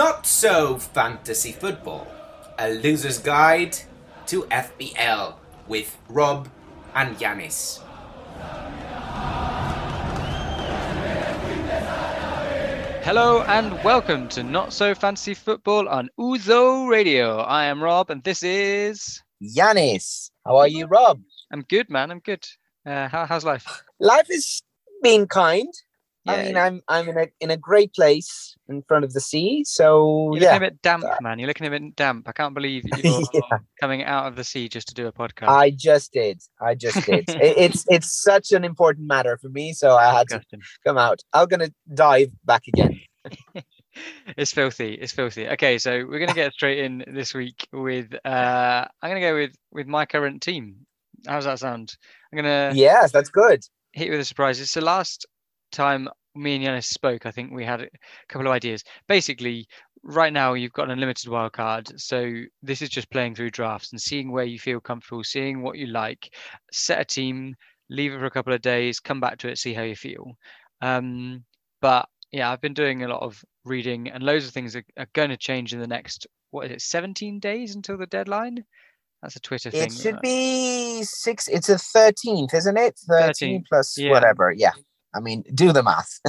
Not So Fantasy Football, a loser's guide to FPL with Rob and Yanis. Hello and welcome to Not So Fantasy Football on Uzo Radio. I am Rob and this is Yanis. How are you, Rob? I'm good, man. I'm good. Uh, how, how's life? Life has been kind. I mean, I'm I'm in a in a great place in front of the sea. So You're yeah, looking a bit damp, man. You're looking a bit damp. I can't believe you're Yeah. coming out of the sea just to do a podcast. I just did. I just did. It- it's it's such an important matter for me, so I had to come out. I'm gonna dive back again. it's filthy. It's filthy. Okay, so we're gonna get straight in this week with. Uh, I'm gonna go with with my current team. How's that sound? I'm gonna Yes, that's good. hit you with a surprise. It's the last time me and Yanis spoke. I think we had a couple of ideas. Basically, right now you've got an unlimited wild card, so this is just playing through drafts and seeing where you feel comfortable, seeing what you like, set a team, leave it for a couple of days, come back to it, see how you feel. Um, but yeah, I've been doing a lot of reading, and loads of things are, are going to change in the next what is it, 17 days until the deadline? That's a Twitter thing. It should be six. It's a thirteenth, isn't it? 13th, Thirteen plus yeah. whatever. Yeah. I mean, do the math.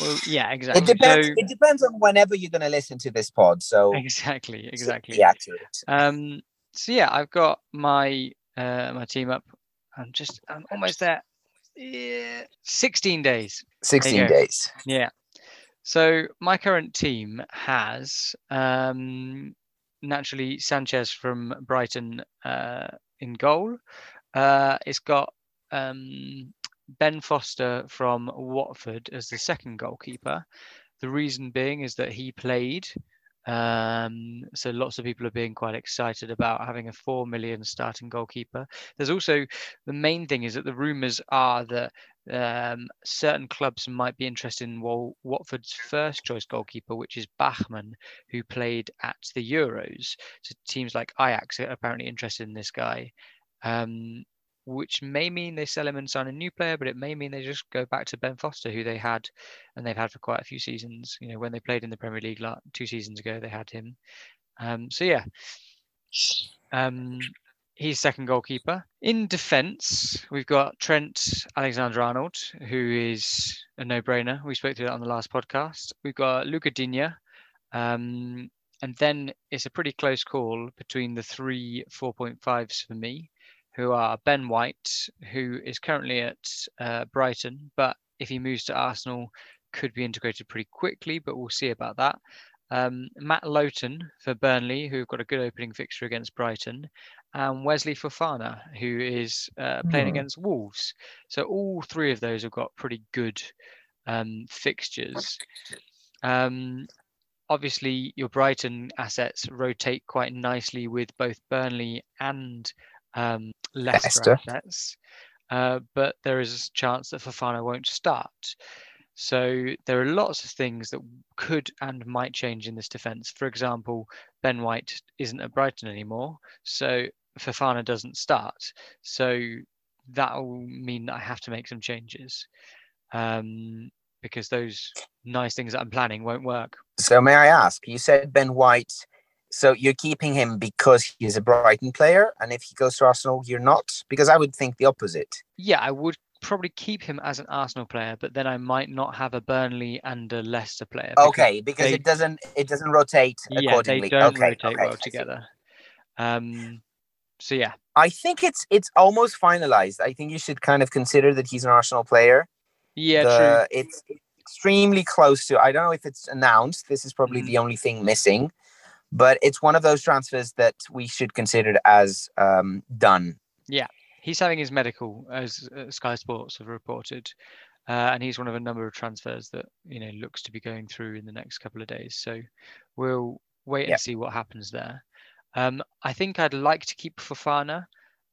Well, yeah, exactly. it depends. So- it depends on whenever you're going to listen to this pod. So exactly, exactly. Accurate. Um, so yeah, I've got my uh, my team up. I'm just I'm almost there. Yeah, 16 days. Sixteen days. Yeah. So my current team has um, naturally Sanchez from Brighton uh, in goal. Uh, it's got um, Ben Foster from Watford as the second goalkeeper. The reason being is that he played. Um, so lots of people are being quite excited about having a four million starting goalkeeper. There's also the main thing is that the rumours are that um, certain clubs might be interested in Watford's first choice goalkeeper, which is Bachmann, who played at the Euros. So teams like Ajax are apparently interested in this guy, um, which may mean they sell him and sign a new player, but it may mean they just go back to Ben Foster, who they had and they've had for quite a few seasons. You know, when they played in the Premier League la- two seasons ago, they had him. Um, so yeah. Um, he's second goalkeeper. In defence, we've got Trent Alexander Arnold, who is a no brainer. We spoke to that on the last podcast. We've got Luca Digne. Um, and then it's a pretty close call between the three 4.5s for me, who are Ben White, who is currently at uh, Brighton, but if he moves to Arsenal, could be integrated pretty quickly, but we'll see about that. Um, Matt Lowton for Burnley, who've got a good opening fixture against Brighton, and Wesley Fofana, who is uh, playing Hmm. against Wolves. So all three of those have got pretty good um, fixtures. Um, obviously, your Brighton assets rotate quite nicely with both Burnley and um, Leicester, assets, uh, but there is a chance that Fofana won't start. So there are lots of things that could and might change in this defence. For example, Ben White isn't at Brighton anymore, so Fofana doesn't start. So that will mean that I have to make some changes um, because those nice things that I'm planning won't work. So may I ask? You said Ben White. So you're keeping him because he's a Brighton player, and if he goes to Arsenal, you're not. Because I would think the opposite. Yeah, I would probably keep him as an Arsenal player, but then I might not have a Burnley and a Leicester player. because Okay, because they- it doesn't it doesn't rotate Yeah, accordingly. they don't okay, rotate okay, well together. Um, so yeah, I think it's it's almost finalized. I think you should kind of consider that he's an Arsenal player. yeah, The- true. It's extremely close to. I don't know if it's announced. This is probably Mhm. the only thing missing, but it's one of those transfers that we should consider as um, done. Yeah, he's having his medical, as uh, Sky Sports have reported, uh, and he's one of a number of transfers that you know looks to be going through in the next couple of days. So we'll wait and Yep. see what happens there. Um, I think I'd like to keep Fofana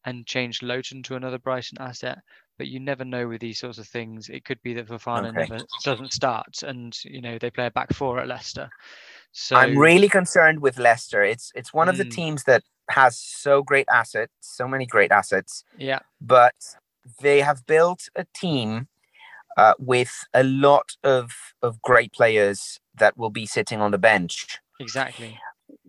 and change Lowton to another Brighton asset, but you never know with these sorts of things. It could be that Fofana Okay. never doesn't start, and you know they play a back four at Leicester. So I'm really concerned with Leicester. It's it's one of the Mm. teams that has so great assets, so many great assets, yeah, but they have built a team uh, with a lot of of great players that will be sitting on the bench Exactly.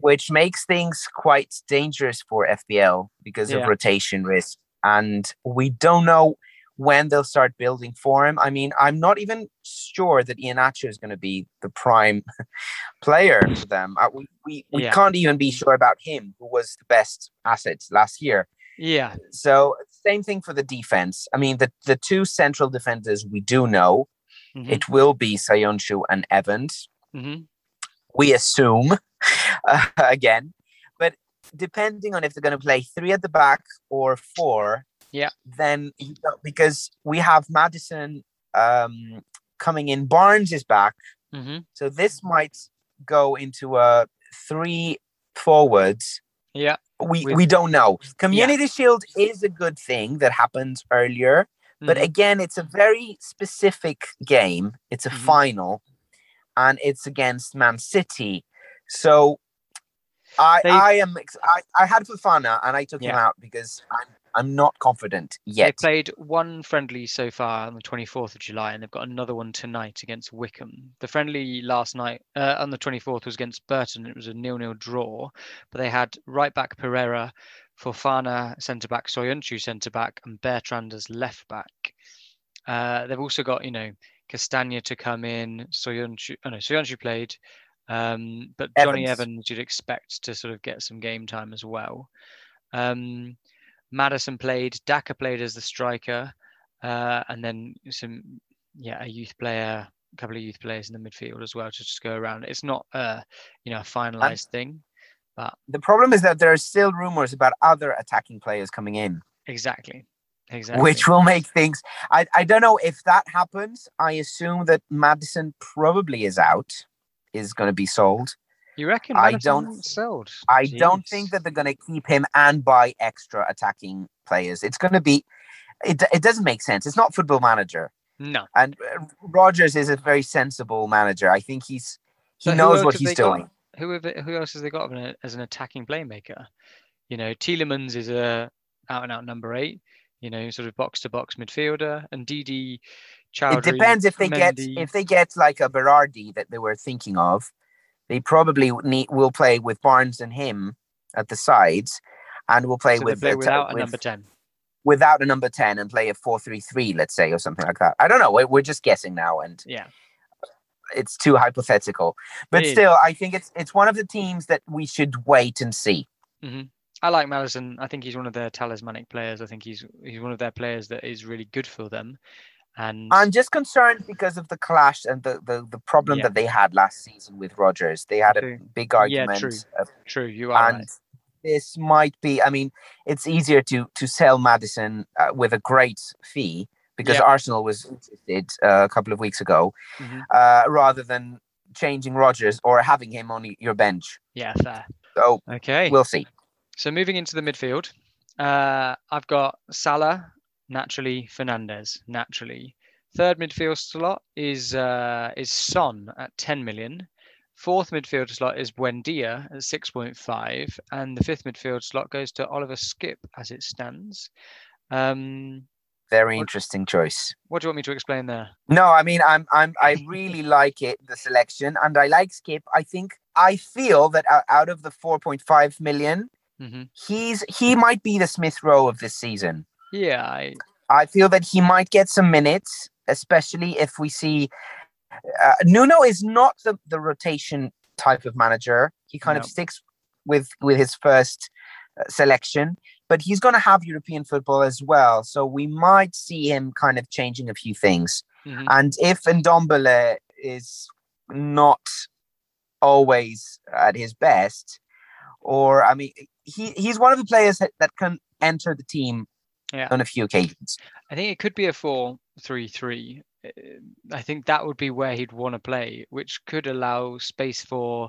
which makes things quite dangerous for FPL because Yeah. of rotation risk. And we don't know when they'll start building for him. I mean, I'm not even sure that Iheanacho is going to be the prime player for them. Uh, we we, we Yeah. can't even be sure about him, who was the best asset last year. Yeah. So same thing for the defense. I mean, the, the two central defenders we do know, mhm, it will be Soyuncu and Evans mhm. we assume uh, again but depending on if they're going to play three at the back or four Yeah. then because we have maddison um coming in barnes is back Mhm. so this might go into a three forwards Yeah. we we don't know community shield is a good thing that happened earlier but mhm. again it's a very specific game it's a Mhm. final and it's against man city so i They- i am I, I had fofana and i took him out because i'm i'm not confident yet. They played one friendly so far on the 24th of July, and they've got another one tonight against Wickham. The friendly last night uh, on the 24th was against Burton. It was a nil-nil draw, but they had right back Pereira, Fofana centre back, Soyuncu centre back, and Bertrand as left back. Uh, they've also got you know Castagna to come in. Soyuncu, oh no, Soyuncu played, um, but Jonny Evans. Evans you'd expect to sort of get some game time as well. Um, Maddison played, Daka played as the striker, uh, and then some, yeah, a youth player, a couple of youth players in the midfield as well to just go around. It's not, uh, you know, a finalized thing. But the problem is that there are still rumors about other attacking players coming in Exactly, exactly. which will make things I, I don't know if that happens i assume that maddison probably is out is going to be sold you reckon? I don't- sold. I don't think that they're going to keep him and buy extra attacking players. It's going to be, it, it doesn't make sense. It's not football manager. No. And uh, Rodgers is a very sensible manager. I think he's, he So knows what he's they got? doing. Who have who else has they got as an- attacking playmaker? You know, Tielemans is a out and out number eight. You know, sort of box to box midfielder, and Ndidi Choudhury. It depends if they get, if they get like a Berardi that they were thinking of, they probably need, will play with Barnes and him at the sides and will play so with, play uh, without a with- number ten. without a number 10 and play a 4-3-3, let's say, or something like that. I don't know. We're, we're just guessing now. And Yeah. it's too hypothetical. But It is. still, I think it's it's one of the teams that we should wait and see. I like Maddison. I think he's one of their talismanic players. I think he's he's one of their players that is really good for them. And I'm just concerned because of the clash and the the, the problem Yeah. that they had last season with Rodgers. They had a True. big Yeah, argument, true. of- true, you are and right. this might be. I mean, it's easier to to sell Maddison uh, with a great fee because Yeah. Arsenal was interested uh, a couple of weeks ago, Mhm. uh, rather than changing Rodgers or having him on your bench. Yeah, fair. So Okay. we'll see. So moving into the midfield, uh, I've got Salah, naturally Fernandes, naturally. Third midfield slot is uh, is Son at 10 million. Fourth midfield slot is Buendia at 6.5, and the fifth midfield slot goes to Oliver Skipp as it stands. Um, Very What- interesting choice. what do you want me to explain there? No, I mean, I'm, I'm, I really like it, the selection, and I like Skipp. I think, I feel that out, of the 4.5 million, hmm he's, he might be the Smith Rowe of this season. Yeah, I, I feel that he might get some minutes, especially if we see. Uh, Nuno is not the, the rotation type of manager. He kind No. of sticks with with his first uh, selection, but he's going to have European football as well. So we might see him kind of changing a few things. mhm. And if Ndombele is not always at his best, or I mean, he, he's one of the players that, that can enter the team Yeah. on a few occasions. I think it could be a four-three-three. Uh, I think that would be where he'd want to play, which could allow space for,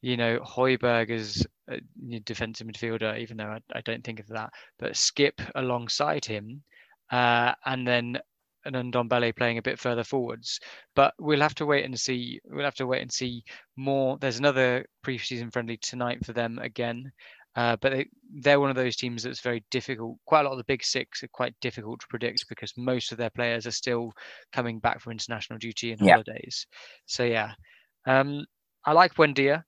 you know, Højbjerg as a defensive midfielder, even though I, I don't think of that, but Skipp alongside him, uh, and then an Ndombele playing a bit further forwards. But we'll have to wait and see. We'll have to wait and see more. There's another pre-season friendly tonight for them again. Uh, but they, they're one of those teams that's very difficult. Quite a lot of the big six are quite difficult to predict because most of their players are still coming back from international duty and Yeah. holidays. So yeah, um, I like Buendia.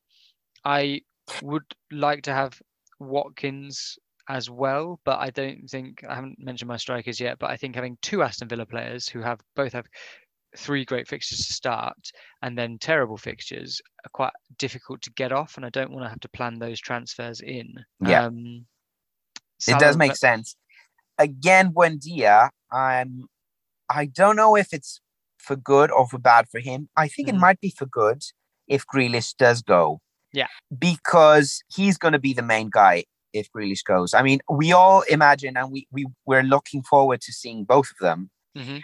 I would like to have Watkins as well, but I don't think I haven't mentioned my strikers yet. But I think having two Aston Villa players who have both have three great fixtures to start and then terrible fixtures are quite difficult to get off, and I don't want to have to plan those transfers in. Yeah. Um, It does Salah- make sense. Again, Buendia, I'm I don't know if it's for good or for bad for him. I think it Mhm. might be for good if Grealish does go. Yeah. Because he's gonna be the main guy if Grealish goes. I mean, we all imagine and we, we we're looking forward to seeing both of them. Mhm.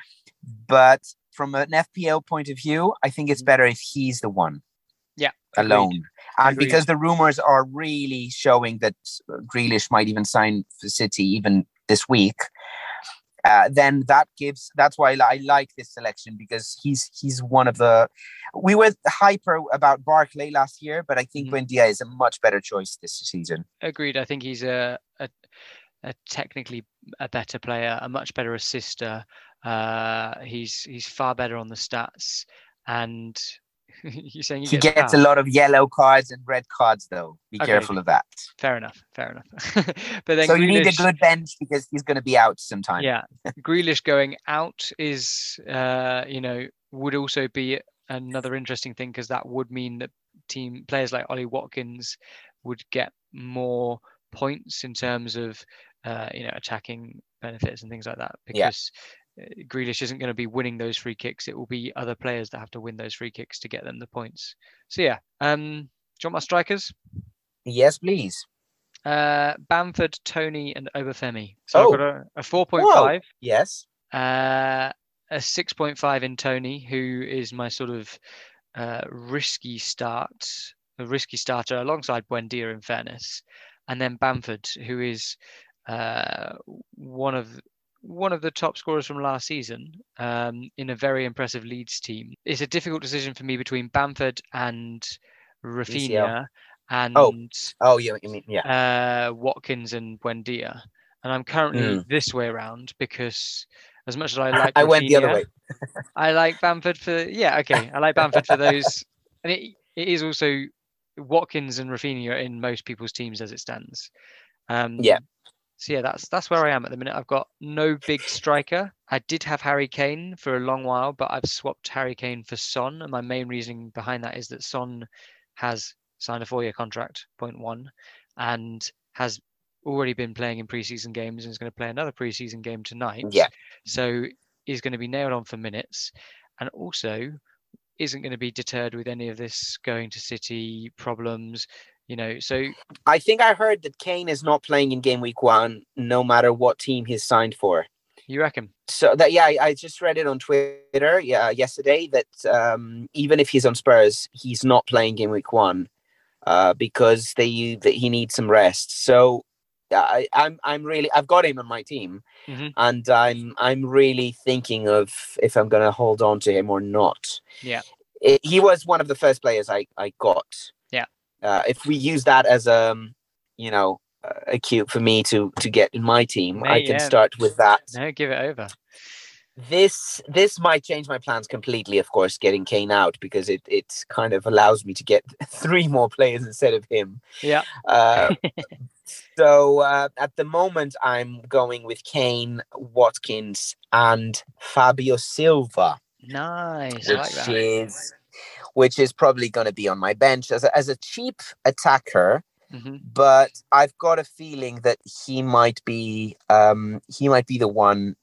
But from an FPL point of view, I think it's Mhm. better if he's the one. Yeah, agreed. Alone. And Agreed. because the rumors are really showing that Grealish might even sign for City even this week, uh, then that gives that's why I like this selection because he's he's one of the we were hyper about Barkley last year, but I think Mhm. Buendia is a much better choice this season. Agreed. I think he's a, a a technically a better player, a much better assister. Uh, he's he's far better on the stats, and you're saying he, He gets a lot of yellow cards and red cards though. Be Okay. careful of that. Fair enough. Fair enough. but then So you need a good bench because he's going to be out sometime. Yeah, Grealish going out is, uh, you know, would also be another interesting thing because that would mean that team players like Ollie Watkins would get more points in terms of, uh, you know, attacking benefits and things like that. Because uh, Grealish isn't going to be winning those free kicks; it will be other players that have to win those free kicks to get them the points. So yeah, um, do you want my strikers? Yes, please. Uh, Bamford, Toney, and Obafemi. So Oh. I've got a, a four point five. Yes. Uh, a 6.5 in Toney, who is my sort of uh, risky start, a risky starter alongside Buendia, in fairness, and then Bamford, who is uh, one of one of the top scorers from last season um, in a very impressive Leeds team. It's a difficult decision for me between Bamford and Raphinha and Oh, you, you mean yeah. uh, Watkins and Buendia, and I'm currently this way around because as much as I like, I went the other way. I like Bamford for yeah, okay, I like Bamford for those, and it, it is also Watkins and Raphinha in most people's teams as it stands. Um, Yeah. So yeah, that's that's where I am at the minute. I've got no big striker. I did have Harry Kane for a long while, but I've swapped Harry Kane for Son, and my main reasoning behind that is that Son has signed a four-year contract, point one, and has already been playing in preseason games and is going to play another preseason game tonight. Yeah. So he's going to be nailed on for minutes, and also isn't going to be deterred with any of this going to City problems. You know, so I think I heard that Kane is not playing in game week one, no matter what team he's signed for. you reckon? So that yeah, I, I just read it on Twitter yeah yesterday that um, even if he's on Spurs, he's not playing game week one uh, because they that he needs some rest. So I, I'm I'm really I've got him on my team, Mhm. and I'm I'm really thinking of if I'm going to hold on to him or not. Yeah. I- he was one of the first players I I got. Uh, if we use that as a um, you know a cue for me to to get in my team, I can yeah. start with that No, give it over. this this might change my plans completely of course getting kane out because it it kind of allows me to get three more players instead of him Yeah. uh, so uh, at the moment i'm going with kane watkins and fabio silva Nice. Like which that. is which is probably going to be on my bench as a, as a cheap attacker hmm but I've got a feeling that he might be um, he might be the one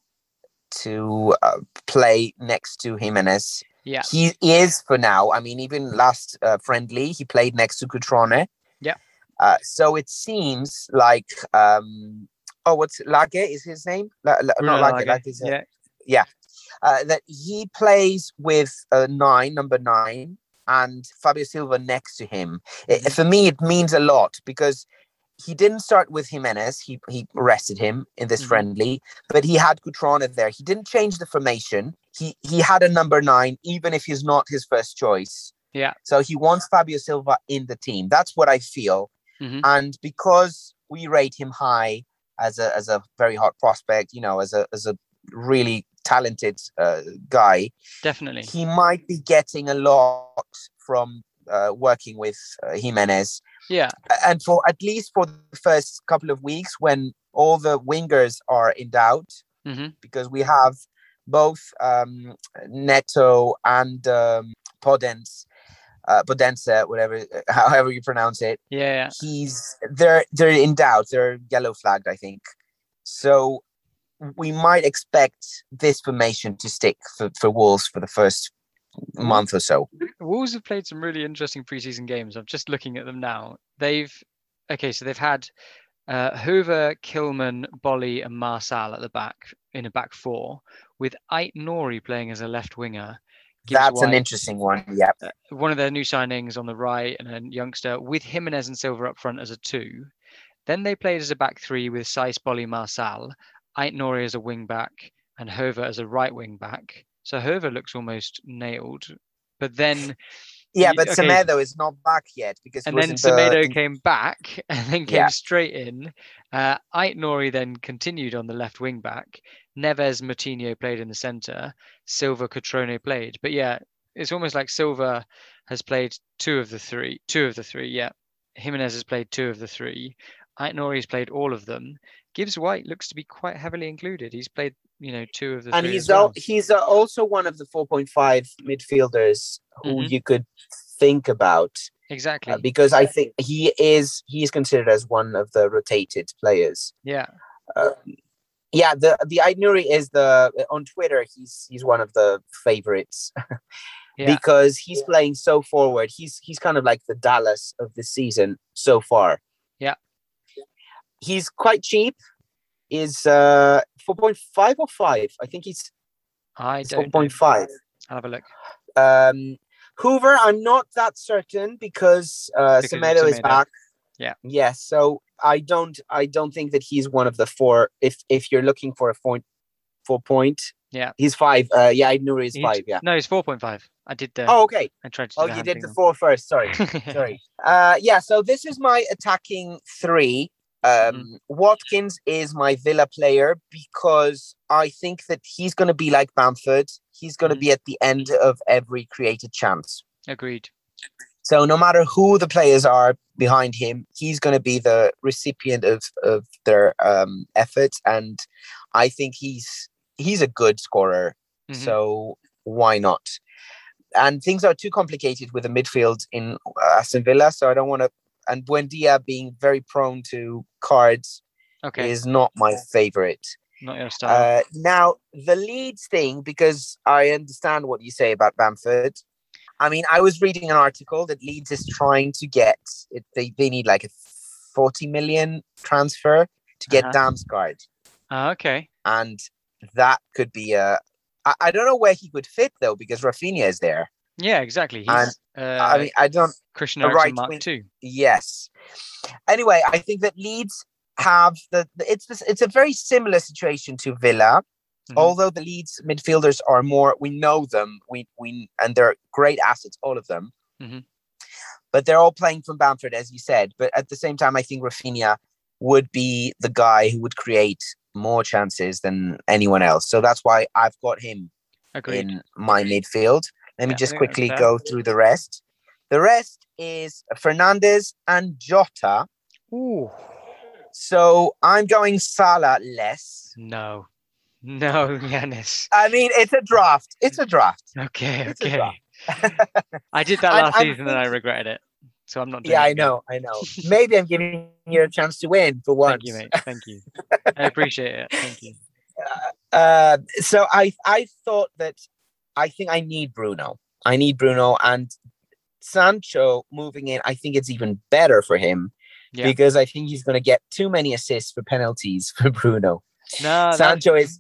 to uh, play next to Jimenez. Yeah. He is for now. I mean, even last uh, friendly, he played next to Cutrone. Yeah. Uh, so it seems like um, oh, what's Lage is his name? La, la, not Lage, Lage, Lage is, Yeah. uh, that he plays with uh, nine, number nine, and Fabio Silva next to him. It- Mhm. for me, it means a lot because he didn't start with Jimenez. He he rested him in this Mhm. friendly, but he had Cutrone there. He didn't change the formation. He he had a number nine, even if he's not his first choice. Yeah. So he wants Fabio Silva in the team. That's what I feel. Mhm. And because we rate him high as a as a very hot prospect, you know, as a as a really talented uh, guy, Definitely. he might be getting a lot from uh, working with uh, Jimenez, Yeah, and for at least for the first couple of weeks when all the wingers are in doubt, Mhm. because we have both um, Neto and um, Podence, uh, Podenza, whatever, however you pronounce it. yeah, yeah. He's they're they're in doubt. They're yellow flagged, I think. So we might expect this formation to stick for, for Wolves for the first month or so. Wolves have played some really interesting preseason games. I'm just looking at them now. They've okay, so they've had uh, Hoever, Kilman, Boly, and Marçal at the back in a back four, with Aït-Nouri playing as a left winger. Gibbs That's an interesting one. Yeah. one of their new signings on the right, and a youngster with Jimenez and Silva up front as a two. Then they played as a back three with Saïss, Boly, Marçal, Aït-Nouri as a wing back, and Hoever as a right wing back. So Hoever looks almost nailed. But then Yeah, Ye- but okay. Semedo is not back yet because and then in the- Semedo came back and then came Yeah. straight in. Uh, Aït-Nouri then continued on the left wing back. Neves Moutinho played in the centre. Silva Cutrone played. But yeah, it's almost like Silva has played two of the three. Two of the three, yeah. Jimenez has played two of the three. Ait has played all of them. Gibbs White looks to be quite heavily included. He's played, you know, two of the and three. he's well. al- he's uh, also one of the 4.5 midfielders who Mhm. you could think about exactly. uh, because I think he is he is considered as one of the rotated players. yeah. Um, yeah, the the Aït-Nouri is the on Twitter. He's he's one of the favorites Yeah. because he's playing so forward. He's he's kind of like the Dallas of the season so far. Yeah. he's quite cheap. Is uh four point five or five? I think he's I four don't point know. five. I'll have a look. Um, Hoever, I'm not that certain because uh, Because Semedo is back. Yeah. Yes. so I don't. I don't think that he's one of the four. If if you're looking for a point, four point. Yeah. He's five. Uh, yeah, I knew he's five. Yeah. No, he's 4.5. I did the. Oh, okay. I tried Oh, you did the four first. Sorry. Sorry. Uh, yeah. So this is my attacking three. Um, Mm-hmm. Watkins is my Villa player because I think that he's going to be like Bamford. He's going to Mhm. be at the end of every created chance. Agreed. So no matter who the players are behind him, he's going to be the recipient of of their um, efforts, and I think he's he's a good scorer. Mhm. So why not? And things are too complicated with the midfield in uh, Aston Villa, so I don't want to. And Buendia being very prone to cards Okay. is not my favorite. Not your style. Uh, now the Leeds thing, because I understand what you say about Bamford. I mean, I was reading an article that Leeds is trying to get it, they they need like a forty million transfer to get Uh-huh. Damsgaard, Ah, okay. and that could be a. I, I don't know where he would fit though, because Raphinha is there. Yeah, exactly. He's And, uh, I mean, I don't. Christian Eriksen right Mark II. Yes. Anyway, I think that Leeds have the. the- It's this, it's a very similar situation to Villa. Mhm. although the Leeds midfielders are more we know them we we and they're great assets all of them Mhm. but they're all playing from Bamford as you said but at the same time I think Raphinha would be the guy who would create more chances than anyone else so that's why I've got him Agreed. in my midfield let me Yeah, just quickly go through the rest the rest is Fernandes and Jota Ooh. so I'm going Salah less No. No, Yanis. I mean it's a draft it's a draft Okay, It's okay. draft. I did that I'm- last I'm season and I regretted it. So I'm not doing Yeah, it I know, I know. Maybe I'm giving you a chance to win for once. Thank you, mate. Thank you. I appreciate it. Thank you. Uh, so I I thought that I think I need Bruno. I need Bruno and Sancho moving in. I think it's even better for him Yeah. because I think he's going to get too many assists for penalties for Bruno. No, Sancho is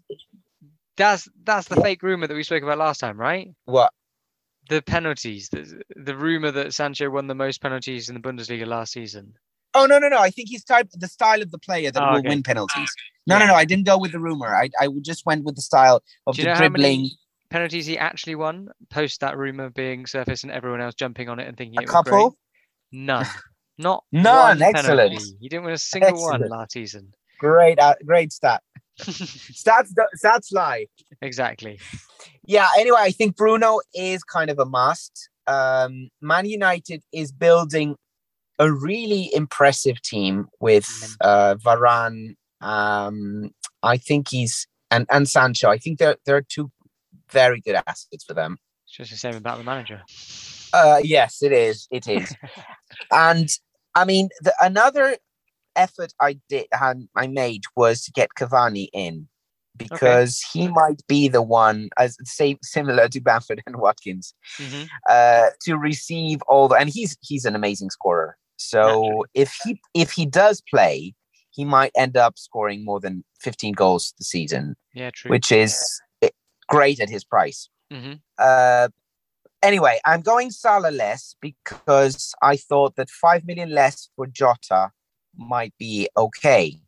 that's that's the fake rumor that we spoke about last time, right? what? The penalties. The, the rumor that Sancho won the most penalties in the Bundesliga last season. Oh no no no! I think he's type the style of the player that Oh, will okay. win penalties. Ah, no no Yeah. no! I didn't go with the rumor. I I just went with the style of the how many- dribbling. Penalties he actually won post that rumor being surfaced and everyone else jumping on it and thinking A it was great? couple. None. Not None, one excellent. penalty. He didn't win a single one Excellent. last season. Great uh, great stat. Stats stats lie. exactly. Yeah. Anyway, I think Bruno is kind of a must. um, Man United is building a really impressive team with uh, Varane. Um, I think he's and and Sancho. I think they're they're two very good assets for them. It's just the same about the manager. Uh, yes, it is. It is. and I mean, the, another effort I did had I made was to get Cavani in because okay. he might be the one, as same similar to Bamford and Watkins, mm-hmm. uh, to receive all the. And he's he's an amazing scorer. So if he if he does play, he might end up scoring more than 15 goals the season. Yeah, true. Which is great at his price. Mm-hmm. Uh, anyway, I'm going Salah less because I thought that five million less for Jota might be okay.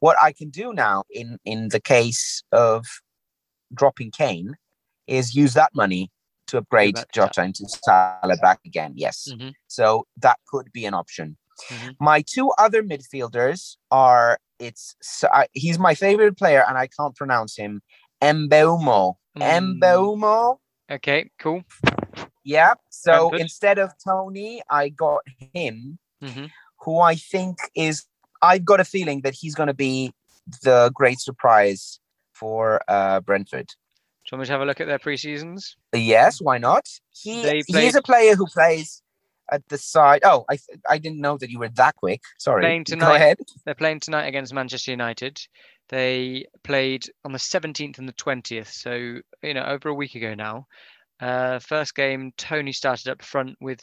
What I can do now, in in the case of dropping Kane, is use that money to upgrade Jota into Salah back again. Yes, mm-hmm. so that could be an option. Mm-hmm. My two other midfielders are it's uh, he's my favorite player and I can't pronounce him. Mbeumo. Mm. Mbeumo. Okay, cool. Yeah. So instead of Toney, I got him, mm-hmm. who I think is. I've got a feeling that he's going to be the great surprise for uh, Brentford. Do you want me to have a look at their pre-seasons? Yes, why not? He They he's a player who plays at the side. Oh, I I didn't know that you were that quick. Sorry. Playing Go ahead. They're playing tonight against Manchester United. They played on the 17th and the 20th, so you know over a week ago now. Uh, first game, Toney started up front with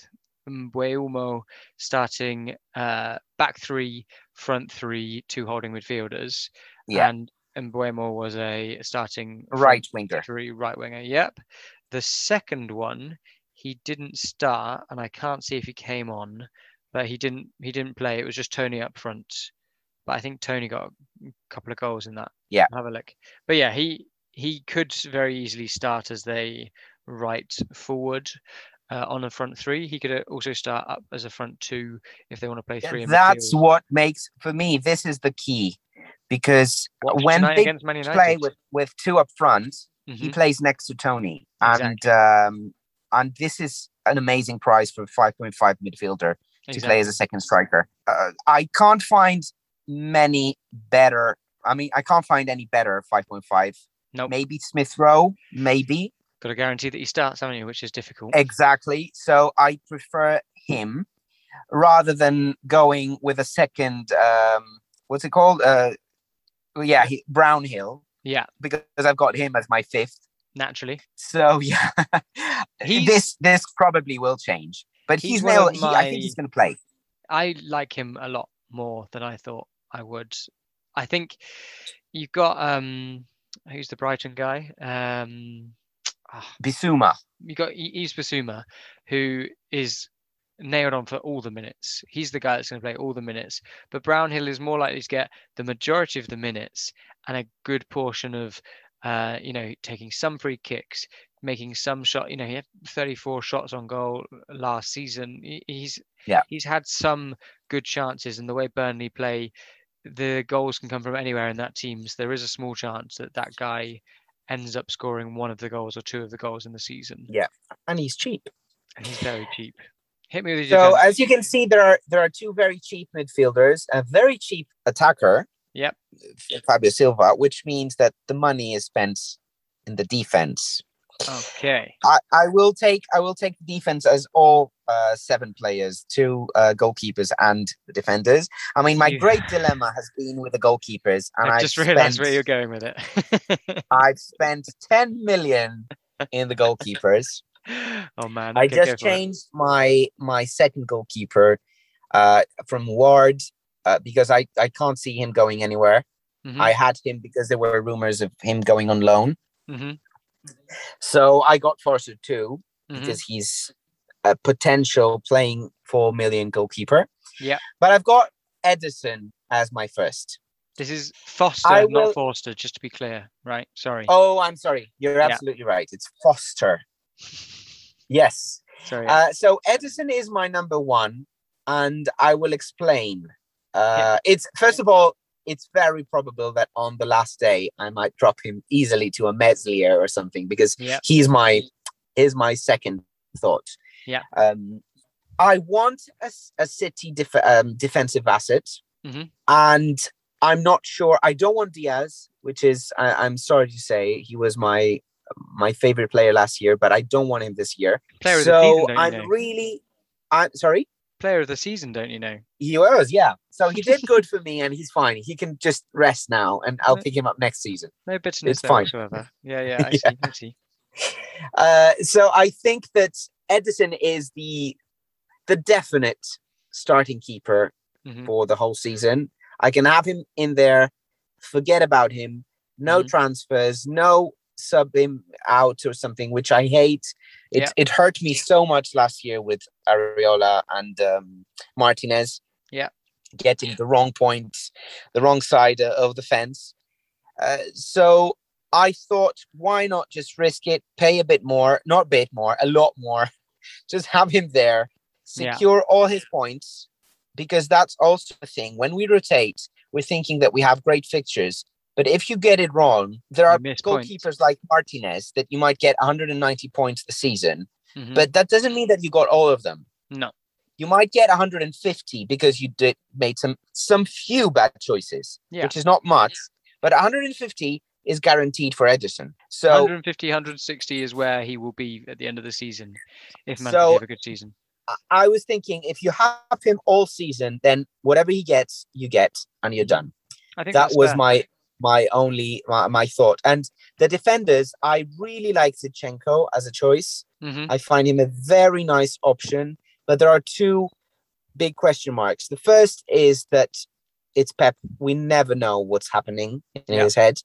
Mbeumo starting uh, back three, front three, two holding midfielders, Yeah. and Mbeumo was a starting Right winger. three right winger. Yep. The second one, he didn't start, and I can't see if he came on, but he didn't. He didn't play. It was just Toney up front. But I think Toney got a couple of goals in that. Yeah. Have a look. But yeah, he he could very easily start as the right forward uh, on the front three. He could uh, also start up as a front two if they want to play three. That's what makes for me. This is the key, because when they play with with two up front, he Mhm. plays next to Toney, and um, and this is an amazing price for a five point five midfielder to play as a second striker. Uh, I can't find many better. I mean, I can't find any better five point five. Nope. Maybe Smith Rowe, maybe Got to guarantee that he starts, haven't you? Which is difficult. exactly. So I prefer him rather than going with a second. Um, what's it called? Uh, yeah, he, Brownhill Yeah, because I've got him as my fifth. naturally. So yeah, this this probably will change. But he's he's, nailed. of He, I think he's going to play. I like him a lot more than I thought I would. I think you've got um who's the Brighton guy? Um ah, Bissouma. you got Yves Bissouma, who is nailed on for all the minutes. He's the guy that's going to play all the minutes. But Brownhill is more likely to get the majority of the minutes and a good portion of, uh, you know, taking some free kicks, making some shot. You know, he had 34 shots on goal last season. He's Yeah. he's had some good chances, and the way Burnley play, the goals can come from anywhere in that team. So there is a small chance that that guy ends up scoring one of the goals or two of the goals in the season Yeah, and he's cheap. and he's very cheap. Hit me with So your defense. as you can see, there are there are two very cheap midfielders, a very cheap attacker. Yep. Fabio Silva, which means that the money is spent in the defense. Okay. I, I will take I will take the defense as all uh, seven players, two uh, goalkeepers and the defenders. I mean, my great dilemma has been with the goalkeepers, and I've just realised spent, where you're going with it. I've spent ten million in the goalkeepers. oh man. I go just changed my my second goalkeeper uh, from Ward uh, because I I can't see him going anywhere. Mhm, I had him because there were rumors of him going on loan. mhm, So I got Forster too mhm. because he's a potential playing four million goalkeeper. Yeah. But I've got Ederson as my first. This is Foster, I not will- Forster, just to be clear, right? Sorry. Oh, I'm sorry. You're Yeah. absolutely right. It's Foster. Yes. Sorry. Uh, so Ederson is my number one, and I will explain. Uh, It's first of all, it's very probable that on the last day I might drop him easily to a Meslier or something because yeah. he's my is my second thought. Yeah. Um, I want a, a City def- um, defensive asset, Mhm. and I'm not sure. I don't want Dias, which is I, I'm sorry to say he was my my favorite player last year, but I don't want him this year. Player so season, I'm know? really, I'm sorry. Player of the season, don't you know? He was, yeah. So he did good for me, and he's fine. He can just rest now, and I'll pick him up next season. No bitterness It's fine. whatsoever. Yeah, yeah, I Yeah. see. I see. Uh, so I think that Ederson is the the definite starting keeper Mhm. for the whole season. I can have him in there, forget about him, no Mhm. transfers, no sub him out or something, which I hate. It Yeah. it hurt me so much last year with Areola and um, Martinez. Yeah. getting the wrong point, the wrong side uh, of the fence. Uh, so I thought, why not just risk it, pay a bit more, not a bit more, a lot more, just have him there, Yeah. secure all his points, because that's also the thing. When we rotate, we're thinking that we have great fixtures. But if you get it wrong, there are miss points. goalkeepers like Martinez that you might get 190 points the season, Mhm. but that doesn't mean that you got all of them. no, You might get 150 because you did made some some few bad choices, Yeah. which is not much, but 150 is guaranteed for Ederson. So 150, 160 is where he will be at the end of the season if Man So- have a good season. I- I was thinking if you have him all season, then whatever he gets, you get, and you're done. I think That was fair. my my only my, my thought. And the defenders, I really like Zinchenko as a choice. Mhm. I find him a very nice option, but there are two big question marks. The first is that it's Pep. We never know what's happening in Yeah. his head.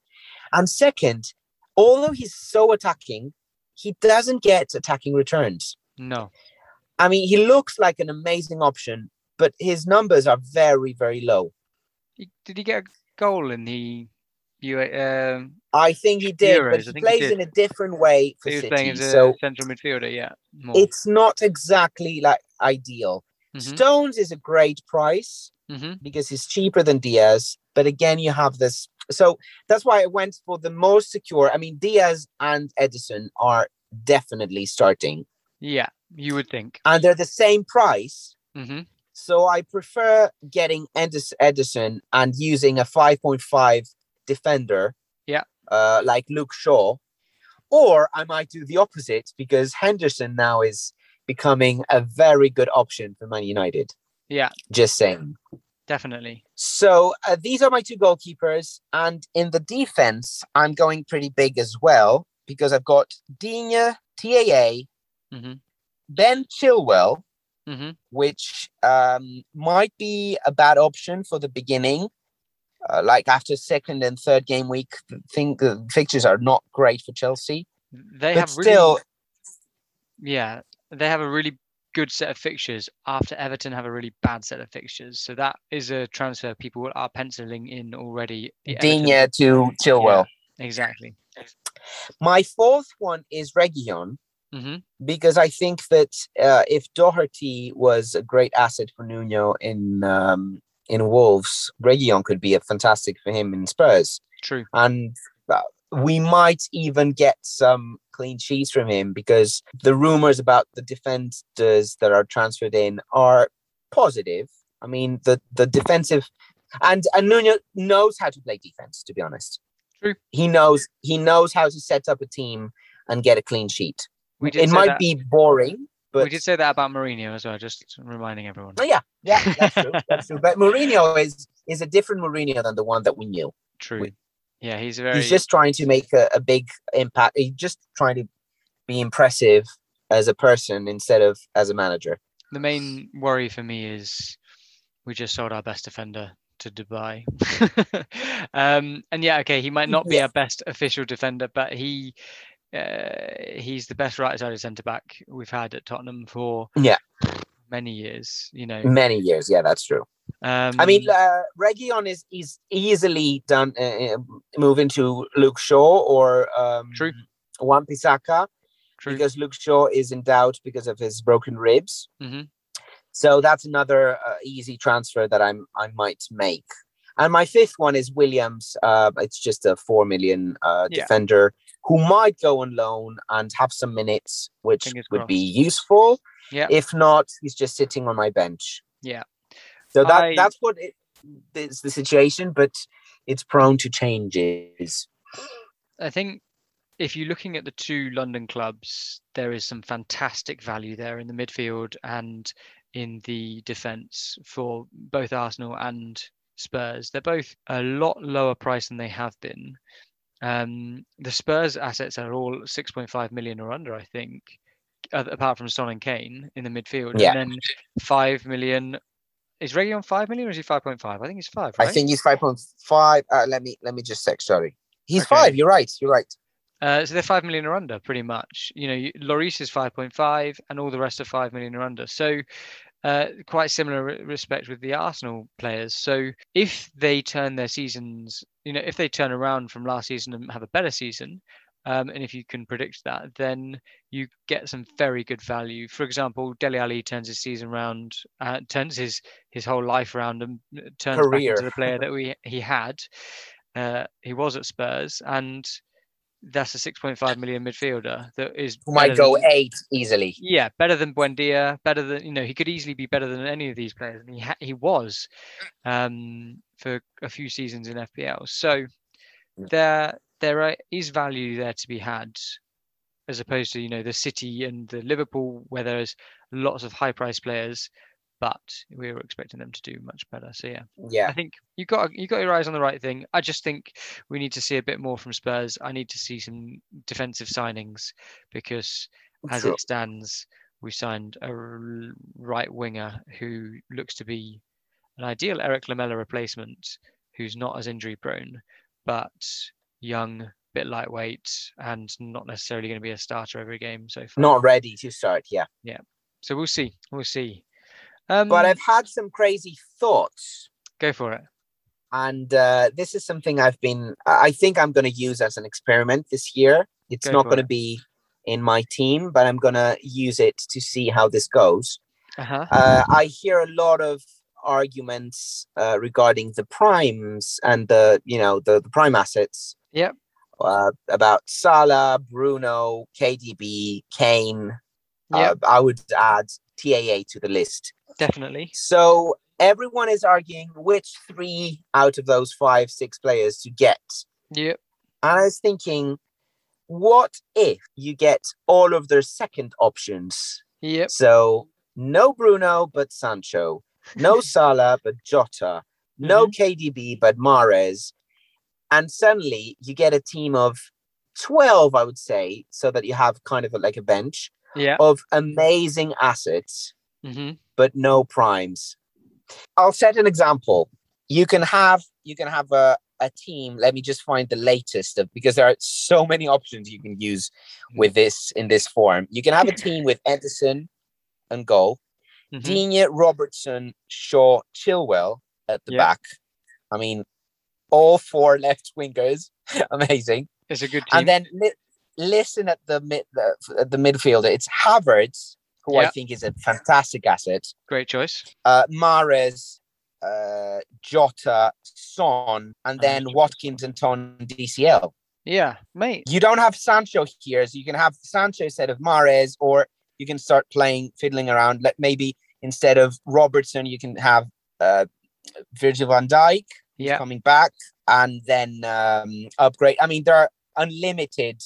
And second, although he's so attacking, he doesn't get attacking returns. No, I mean, he looks like an amazing option, but his numbers are very, very low. Did he get a goal in the U? Um, I think he did, Euros, but he think he plays in a different way for he was playing City. as a So central midfielder. Yeah, more. it's not exactly like ideal. Mhm, Stones is a great price mhm. because he's cheaper than Dias. But again, you have this. So that's why I went for the most secure. I mean, Dias and Ederson are definitely starting, Yeah, you would think. and they're the same price. hmm So I prefer getting Ederson and using a 5.5 defender. Yeah. Uh, like Luke Shaw. Or I might do the opposite because Henderson now is becoming a very good option for Man United. Yeah, Just saying. definitely. So uh, these are my two goalkeepers. And in the defense, I'm going pretty big as well because I've got Dina TAA, hmm Ben Chilwell, hmm which um, might be a bad option for the beginning. Uh, like after second and third game week, the thing the fixtures are not great for Chelsea. They but have really, still, yeah, they have a really good set of fixtures after Everton have a really bad set of fixtures. So that is a transfer people are penciling in already. Digne to Chilwell. Exactly. My fourth one is Reguilón hmm because I think that uh, if Doherty was a great asset for Nuno in um, in Wolves, Reguilón could be a fantastic for him in Spurs. True. and uh, we might even get some clean sheets from him because the rumors about the defenders that are transferred in are positive. I mean, the the defensive and and Nuno knows how to play defense. To be honest, True. He knows he knows how to set up a team and get a clean sheet. It might that- be boring, but we did say that about Mourinho as well. Just reminding everyone. Oh, yeah, yeah, that's true. that's true. But Mourinho is is a different Mourinho than the one that we knew. True. Yeah, he's very. He's just trying to make a, a big impact. He's just trying to be impressive as a person instead of as a manager. the main worry for me is we just sold our best defender to Dubai. um, and yeah, okay, he might not be Yeah. our best official defender, but he uh, he's the best right-sided centre back we've had at Tottenham for Yeah. many years. You know, Many years, yeah, that's true. um, I mean, uh, Reguilón is is easily done uh, uh, move into Luke Shaw or um, True. Wan Bissaka true. because Luke Shaw is in doubt because of his broken ribs. Mhm. So that's another uh, easy transfer that I'm I might make. And my fifth one is Williams. Uh, it's just a four million uh, Yeah. defender. Who might go on loan and have some minutes, which Fingers would crossed. be useful. Yeah. If not, he's just sitting on my bench. Yeah. So that I- that's what it is the situation, but it's prone to changes. I think if you're looking at the two London clubs, there is some fantastic value there in the midfield and in the defence for both Arsenal and Spurs. They're both a lot lower price than they have been. Um, the Spurs assets are all 6.5 million or under, I think, apart from Son and Kane in the midfield. Yeah. And then 5 million. Is Reggie on 5 million or is he 5.5? I think he's 5, right? I think he's five point five. Uh, let me let me just check. Sorry, he's Okay. five. You're right. You're right. Uh, so they're five million or under, pretty much. You know, Lloris is five point five, and all the rest are five million or under. So, uh, quite similar respect with the Arsenal players. So, if they turn their seasons, you know, if they turn around from last season and have a better season, um, and if you can predict that, then you get some very good value. For example, Dele Alli turns his season round, uh, turns his his whole life around, and uh, turns back Career. into the player that we he had. Uh, he was at Spurs, and that's a 6.5 million midfielder that is Who might go than- eight easily. yeah, better than Buendia, better than you know, he could easily be better than any of these players, and he ha- he was um, for a few seasons in FPL. So there there are, is value there to be had, as opposed to you know the City and the Liverpool, where there's lots of high price players, but we were expecting them to do much better. So yeah, Yeah. I think you got you got your eyes on the right thing. I just think we need to see a bit more from Spurs. I need to see some defensive signings because as True. it stands, we signed a right winger who looks to be an ideal Erik Lamela replacement, who's not as injury prone, but young, bit lightweight, and not necessarily going to be a starter every game so far. Not ready to start. Yeah. Yeah. So we'll see. We'll see. Um, But I've had some crazy thoughts. go for it. and uh, this is something I've been. I think I'm going to use as an experiment this year. It's Go not going to be in my team, but I'm going to use it to see how this goes. Uh huh. Uh, I hear a lot of arguments uh, regarding the primes and the you know the, the prime assets. Yep. Uh, about Salah, Bruno, KDB, Kane. Yep. Uh, I would add TAA to the list. Definitely. So everyone is arguing which three out of those five, six players to get. Yep. And I was thinking, what if you get all of their second options? Yep. So no Bruno, but Sancho. No Salah, but Jota. No mm-hmm. KDB, but Mahrez. And suddenly you get a team of 12, I would say, so that you have kind of like a bench Yeah. of amazing assets hmm but no primes. I'll set an example. You can have you can have a, a team. Let me just find the latest of because there are so many options you can use with this in this form. You can have a team with Ederson and goal, hmm Digne, Robertson, Shaw, Chilwell at the Yeah. back. I mean, all four left wingers, amazing. It's a good team. And then li- listen at the mid the, the midfielder. It's Havertz, who I think is a fantastic asset Great choice. uh, Mahrez, uh, Jota, Son, and then. Watkins and Ton DCL. Yeah, mate. You don't have Sancho here, so you can have Sancho instead of Mahrez, or you can start playing, fiddling around. Like maybe instead of Robertson, you can have uh, Virgil van Dijk Yeah. coming back, and then um, upgrade. I mean, there are unlimited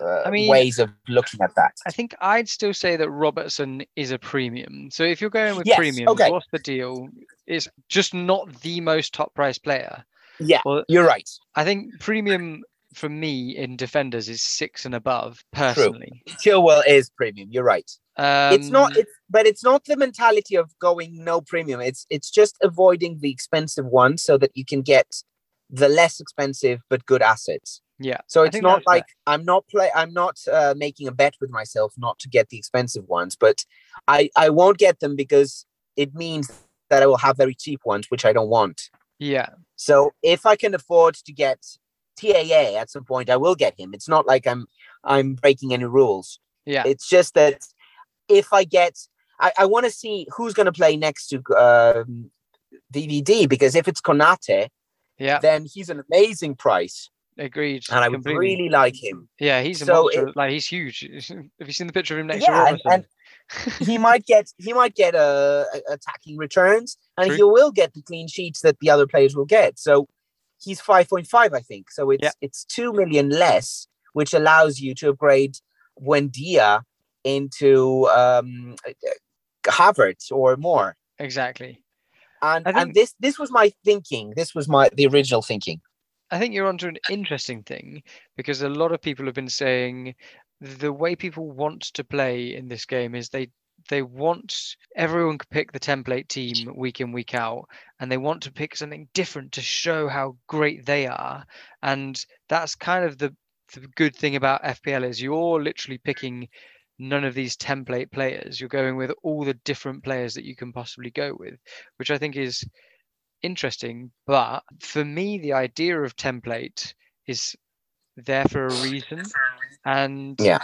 uh, I mean, ways of looking at that. I think I'd still say that Robertson is a premium. So if you're going with Yes, premium, okay. what's the deal? It's just not the most top price player. Yeah, Well, you're right. I think premium for me in defenders is six and above personally. True. Chilwell is premium. You're right. Um, it's not it's but it's not the mentality of going no premium it's it's just avoiding the expensive ones so that you can get the less expensive but good assets Yeah, so it's not that's fair. like i'm not play i'm not uh, making a bet with myself not to get the expensive ones but i i won't get them because it means that i will have very cheap ones which i don't want. Yeah, so if i can afford to get taa at some point i will get him. It's not like i'm i'm breaking any rules. Yeah, it's just that if I get, I, I want to see who's going to play next to um, VVD because if it's Konate, yeah, then he's an amazing price. Agreed. and I would completely. really like him. Yeah, he's a so monster. it- like he's huge. Have you seen the picture of him next Yeah, to and- he might get he might get uh, a- attacking returns, and True. he will get the clean sheets that the other players will get. So he's five point five, I think. So it's Yeah. it's two million less, which allows you to upgrade Buendia into um, Havertz or more. exactly. And I and this this was my thinking. This was my the original thinking. I think you're onto an interesting thing because a lot of people have been saying the way people want to play in this game is they they want everyone to pick the template team week in week out and they want to pick something different to show how great they are. And that's kind of the, the good thing about FPL is you're literally picking none of these template players. You're going with all the different players that you can possibly go with which I think is interesting. But for me, the idea of template is there for a reason, and Yeah.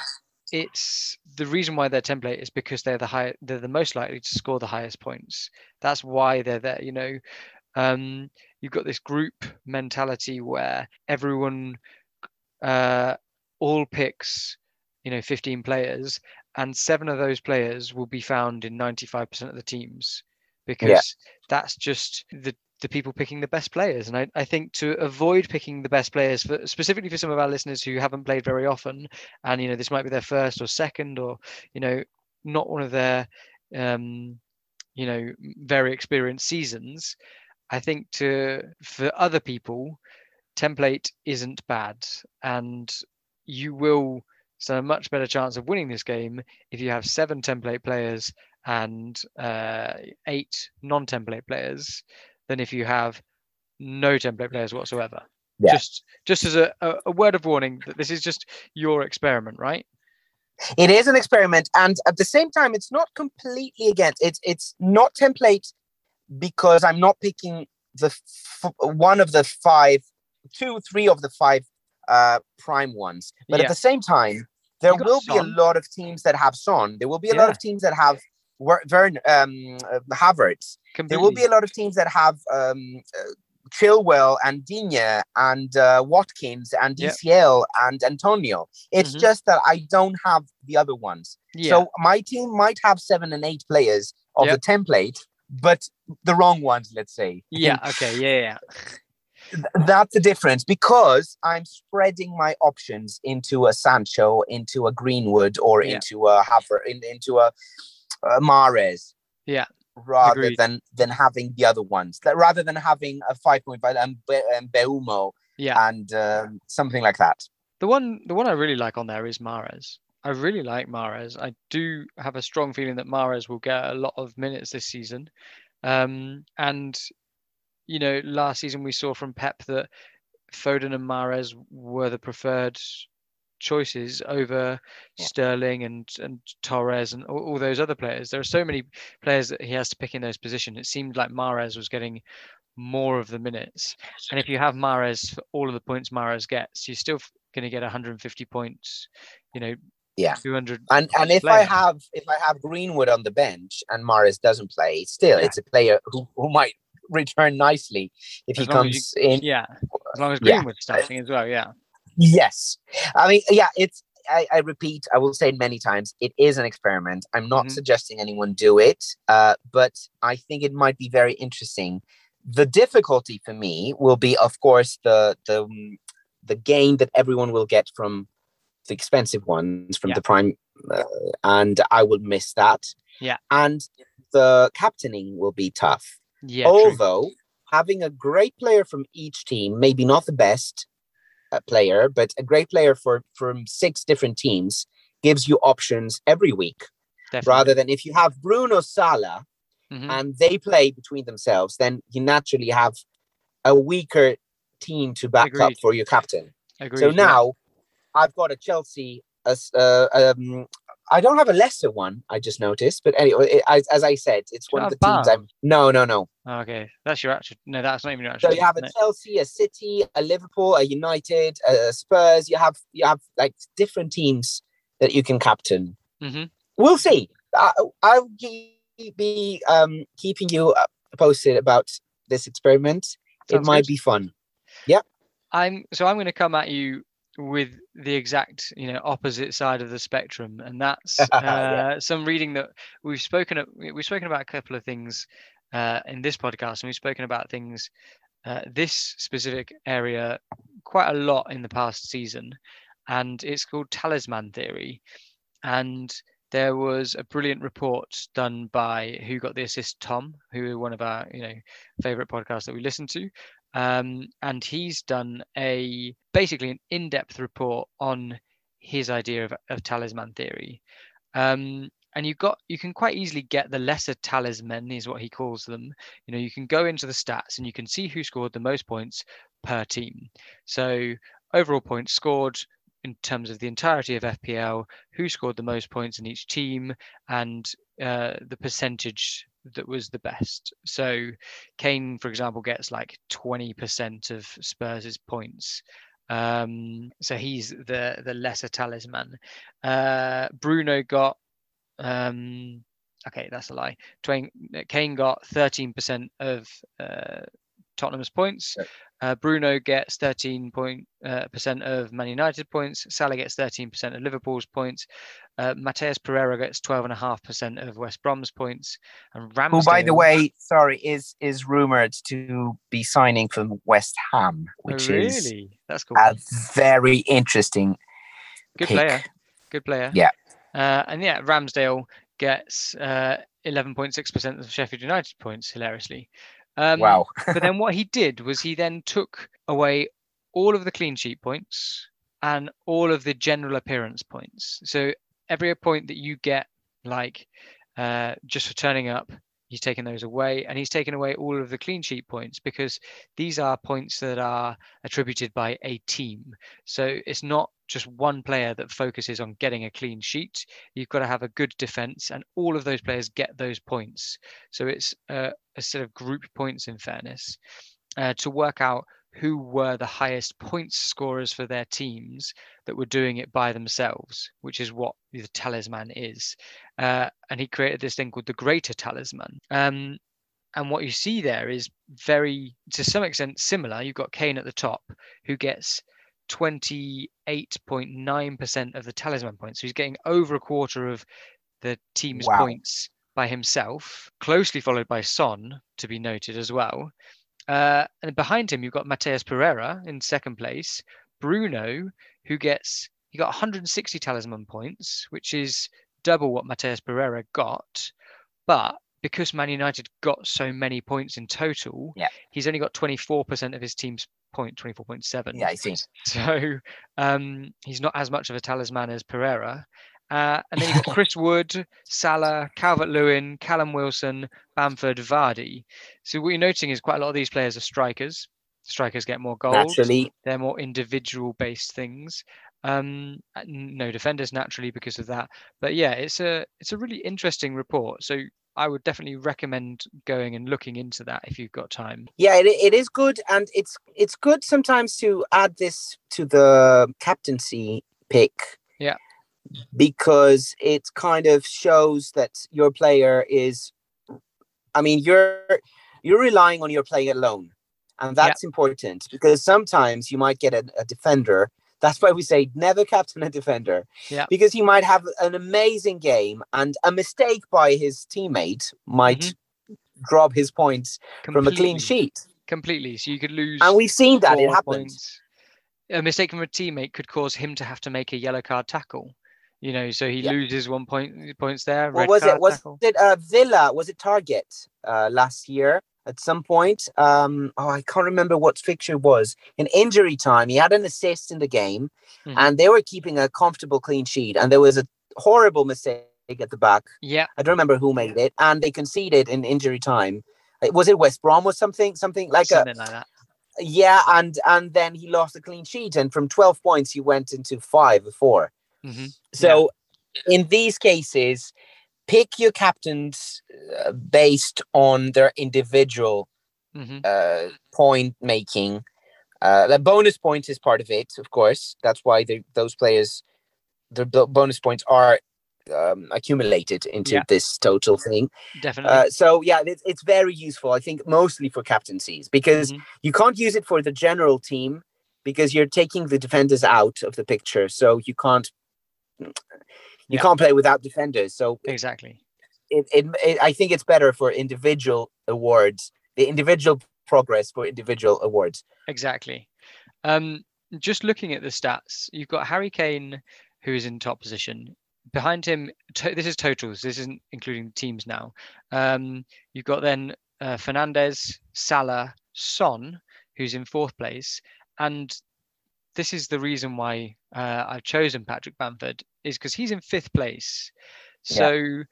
it's the reason why they're template is because they're the high, they're the most likely to score the highest points. That's why they're there. You know, um, you've got this group mentality where everyone uh, all picks, you know, 15 players, and seven of those players will be found in 95% of the teams because that's just the the people picking the best players. And I, I think to avoid picking the best players for specifically for some of our listeners who haven't played very often, and you know, this might be their first or second, or you know, not one of their um, you know, very experienced seasons. I think to for other people, template isn't bad, and you will stand a much better chance of winning this game if you have seven template players and uh, eight non-template players than if you have no template players whatsoever. Yeah. Just just as a, a, word of warning that this is just your experiment, right? It is an experiment, and at the same time, it's not completely against. It's it's not template because I'm not picking the f- one of the five, two, three of the five uh, prime ones. But Yeah. at the same time, there will be a lot of teams that have Son. There will be a lot of teams that have Vern um, uh, Havertz. There will be a lot of teams that have um, uh, Chilwell and Digne and uh, Watkins and. DCL and Antonio. It's Mhm. just that I don't have the other ones. yeah. So my team might have seven and eight players of Yep. the template, but the wrong ones, let's say. yeah. Okay. Yeah. Yeah. That's the difference because I'm spreading my options into a Sancho, into a Greenwood, or Yeah. into a Haver, in, into a, a Mahrez. Yeah. Rather Agreed. than than having the other ones, that rather than having a five point five and, Be- and Mbeumo Yeah. and um, something like that. The one the one I really like on there is Mahrez. I really like Mahrez. I do have a strong feeling that Mahrez will get a lot of minutes this season. Um, and you know, last season we saw from Pep that Foden and Mahrez were the preferred choices over Yeah. Sterling and and Torres and all, all those other players. There are so many players that he has to pick in those positions. It seemed like Mahrez was getting more of the minutes. And if you have Mahrez for all of the points Mahrez gets, you're still going to get 150 points. You know, Yeah. 200. And and each if I have if I have Greenwood on the bench and Mahrez doesn't play, still Yeah. it's a player who, who might return nicely if As he comes in. Yeah, as long as Yeah. Greenwood's starting as well. Yeah, Yes, I mean, yeah, it's. I, I repeat, I will say many times. It is an experiment. I'm not Mhm. suggesting anyone do it, uh, but I think it might be very interesting. The difficulty for me will be, of course, the the mm, the gain that everyone will get from the expensive ones from Yeah. the prime, uh, and I will miss that. Yeah. and the captaining will be tough. yeah. true. Although having a great player from each team, maybe not the best player, but a great player for from six different teams, gives you options every week. Definitely. Rather than if you have Bruno Salah Mhm. and they play between themselves, then you naturally have a weaker team to back up for your captain. Agreed, So yeah. now I've got a Chelsea. As, uh, um, I don't have a lesser one. I just noticed, but anyway, it, as, as I said, it's one of the teams. I'm no, no, no. Okay, that's your actual. No, that's not even your actual. So you have a. Chelsea, a City, a Liverpool, a United, a Spurs. You have you have like different teams that you can captain. Mm-hmm. We'll see. I, I'll be um, keeping you uh, posted about this experiment. it might good. be fun. Yep. I'm so I'm going to come at you with the exact you know opposite side of the spectrum, and that's uh, Yeah. some reading that we've spoken of, we've spoken about a couple of things uh, in this podcast, and we've spoken about things uh, this specific area quite a lot in the past season, and it's called talisman theory, and there was a brilliant report done by who got the assist tom who one of our you know favorite podcasts that we listen to um, and he's done a basically an in-depth report on his idea of, of talisman theory. Um, and you got you can quite easily get the lesser talisman is what he calls them. You know you can go into the stats and you can see who scored the most points per team. So overall points scored in terms of the entirety of fpl who scored the most points in each team and uh, the percentage that was the best. So kane for example gets like 20% of spurs' points. Um so he's the the lesser talisman. Uh bruno got um okay that's a lie. Twain, kane got 13% of uh tottenham's points Yep. uh, bruno gets 13 point uh, percent of man united points salah gets 13% of liverpool's points uh, Matheus Pereira gets 12.5% of West Brom's points, and Ramsdale. Who, by the way, sorry, is is rumored to be signing from West Ham, Oh, which really, is that's cool. a very interesting. Good pick. player. Good player. Yeah. Uh, and yeah, Ramsdale gets uh, 11.6% of Sheffield United points, hilariously. Um, wow. but then what he did was he then took away all of the clean sheet points and all of the general appearance points. So every point that you get, like uh, just for turning up, he's taken those away, and he's taken away all of the clean sheet points because these are points that are attributed by a team. So it's not just one player that focuses on getting a clean sheet. You've got to have a good defense, and all of those players get those points. So it's uh, a sort of group points, in fairness, uh, to work out who were the highest points scorers for their teams that were doing it by themselves, which is what the talisman is. Uh, and he created this thing called the greater talisman. Um, and what you see there is very, to some extent, similar. You've got Kane at the top, who gets 28.9% of the talisman points. So he's getting over a quarter of the team's Wow. points by himself, closely followed by Son, to be noted as well. Uh, and behind him, you've got Matheus Pereira in second place, Bruno, who gets he got 160 talisman points, which is double what Matheus Pereira got. But because Man United got so many points in total, Yeah. he's only got 24% of his team's point, 24.7. Yeah, I see. So um, he's not as much of a talisman as Pereira. Uh, and then you've got Chris Wood, Salah, Calvert Lewin, Callum Wilson, Bamford, Vardy. So what you're noting is quite a lot of these players are strikers. Strikers get more goals. Naturally, They're more individual based things. Um, no defenders naturally because of that. But yeah, it's a it's a really interesting report. So I would definitely recommend going and looking into that if you've got time. yeah, it, it is good, and it's it's good sometimes to add this to the captaincy pick. Yeah. Because it kind of shows that your player is. I mean, you're you're relying on your player alone, and Yeah. that's important because sometimes you might get a, a defender. That's why we say never captain a defender. Yeah. Because he might have an amazing game, and a mistake by his teammate might Mm-hmm. drop his points from a clean sheet. Completely. So you could lose. And we've seen that it happens. A mistake from a teammate could cause him to have to make a yellow card tackle. You know, so he Yeah. loses one point points there. What was it? Was tackle. it uh, Villa? Was it Target uh, last year at some point? Um, oh, I can't remember what fixture it was. In injury time, he had an assist in the game, Mhm. and they were keeping a comfortable clean sheet. And there was a horrible mistake at the back. Yeah, I don't remember who made it, and they conceded in injury time. Was it West Brom or something? Something like a something like that. yeah, and and then he lost a clean sheet, and from twelve points he went into five or four. Hmm So in these cases, pick your captains uh, based on their individual hmm uh, point making. Uh, the bonus points is part of it, of course. That's why those players, their bo- bonus points are um, accumulated into Yeah. this total thing. Definitely. Uh, so yeah, it's, it's very useful. I think mostly for captaincies because Mhm. you can't use it for the general team because you're taking the defenders out of the picture, so you can't you Yeah. can't play without defenders. So Exactly. it, it, it I think it's better for individual awards, the individual progress for individual awards. Exactly. Um, just looking at the stats, you've got Harry Kane, who is in top position. Behind him, to- this is totals. This isn't including teams now. Um, you've got then uh, Fernandes, Salah, Son, who's in fourth place, and this is the reason why uh, I've chosen Patrick Bamford is because he's in fifth place. Yeah. So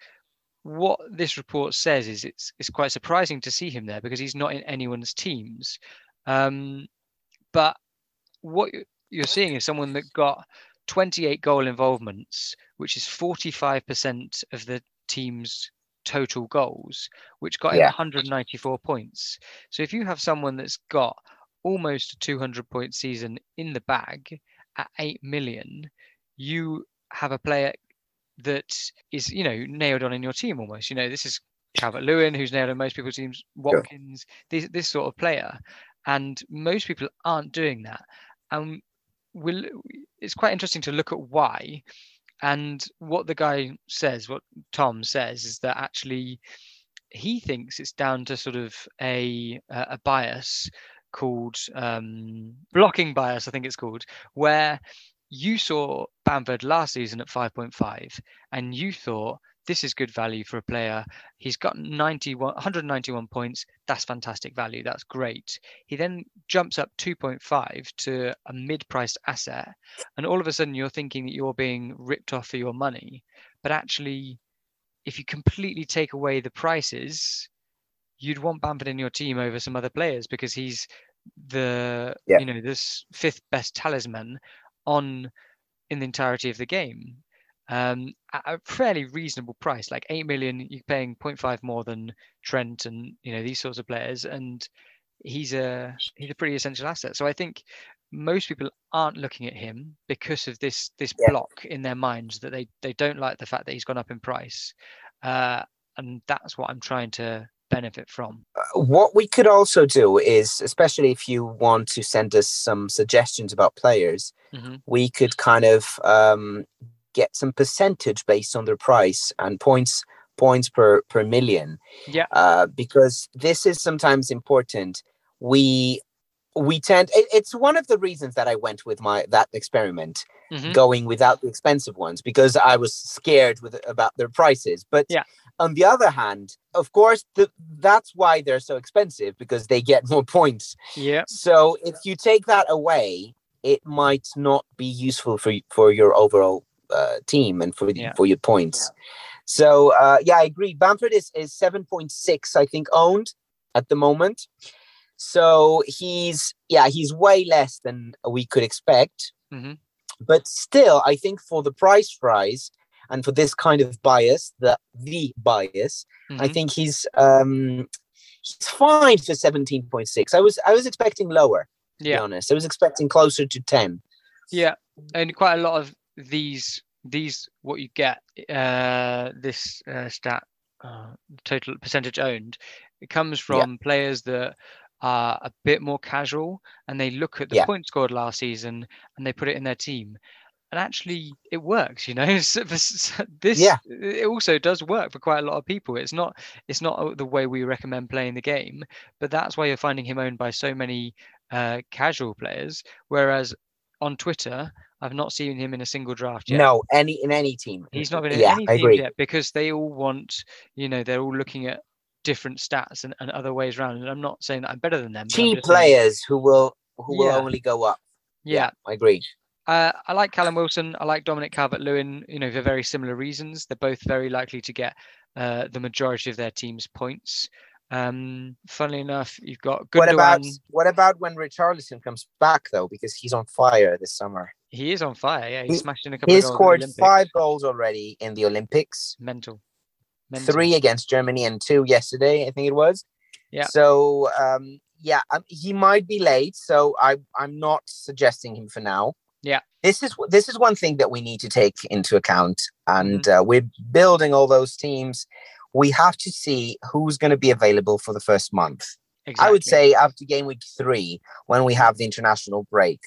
what this report says is it's it's quite surprising to see him there because he's not in anyone's teams. Um, but what you're seeing is someone that got 28 goal involvements, which is 45% of the team's total goals, which got him Yeah. 194 points. So if you have someone that's got almost a 200 point season in the bag at 8 million, you have a player that is, you know, nailed on in your team almost. You know, this is Calvert Lewin, who's nailed on most people's teams, Watkins, this, this sort of player. And most people aren't doing that. And we'll, it's quite interesting to look at why. And what the guy says, what Tom says, is that actually he thinks it's down to sort of a a bias called um, blocking bias, I think it's called, where you saw Bamford last season at 5.5 and you thought this is good value for a player. He's got 91, 191 points. That's fantastic value. That's great. He then jumps up 2.5 to a mid-priced asset, and all of a sudden you're thinking that you're being ripped off for your money. But actually, if you completely take away the prices, you'd want Bamford in your team over some other players because he's the Yeah. you know this fifth best talisman on in the entirety of the game um, at a fairly reasonable price, like eight million. You're paying 0.5 more than Trent and you know these sorts of players, and he's a he's a pretty essential asset. So I think most people aren't looking at him because of this this Yeah. block in their minds that they they don't like the fact that he's gone up in price, uh, and that's what I'm trying to benefit from. what we could also do is, especially if you want to send us some suggestions about players, hmm we could kind of um, get some percentage based on their price and points points per per million. Yeah. Uh, because this is sometimes important. We we tend it, it's one of the reasons that I went with my that experiment hmm going without the expensive ones because I was scared with about their prices. But Yeah. On the other hand, of course, the, that's why they're so expensive because they get more points. Yeah. So if you take that away, it might not be useful for for your overall uh, team and for the, Yeah. for your points. So uh, yeah, I agree. Bamford is is seven point six, I think, owned at the moment. So he's yeah, he's way less than we could expect. Mhm. But still, I think for the price rise and for this kind of bias, the the bias, I mhm. think he's um he's fine for 17.6. I was I was expecting lower, to be Yeah. honest. I was expecting closer to 10. Yeah, and quite a lot of these these what you get uh this uh, stat uh, total percentage owned it comes Yeah. from players that are a bit more casual and they look at the Yeah. points scored last season and they put it in their team and actually it works you know So this this- Yeah. it also does work for quite a lot of people it's not it's not uh, the way we recommend playing the game but that's why you're finding him owned by so many uh, casual players whereas on Twitter, I've not seen him in a single draft yet. No, any in any team. he's not been in yeah, any team yet because they all want, you know, they're all looking at different stats and, and other ways around. And I'm not saying that I'm better than them. Cheap just saying- players who will who will only go up. Yeah, I agree. Uh, I like Callum Wilson. I like Dominic Calvert-Lewin. You know, for very similar reasons. They're both very likely to get uh, the majority of their team's points. Um, funnily enough, you've got What about what about when Richarlison comes back though? Because he's on fire this summer. He is on fire. Yeah, he He- smashed in a couple He of goals at scored five goals already in the Olympics. Mental. Mental. Three against Germany and two yesterday, I think it was. Yeah. So um, yeah, um, he might be late. So I I'm not suggesting him for now. Yeah. This is this is one thing that we need to take into account, and Mm-hmm. uh, we're building all those teams. We have to see who's going to be available for the first month. Exactly. I would say after game week three, when we have the international break,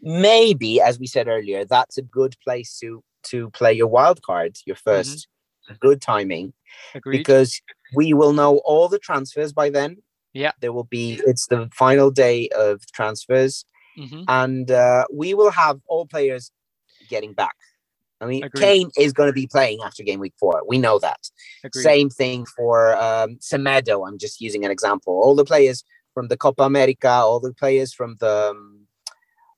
maybe as we said earlier, that's a good place to to play your wild card, your 1st Good timing Agreed. because we will know all the transfers by then. Yeah. there will be. It's the final day of transfers, hmm and uh, we will have all players getting back. I mean, Agreed. Kane is going to be playing after game week four. We know that. Agreed. Same thing for um, Semedo. I'm just using an example. All the players from the Copa America, all the players from the um,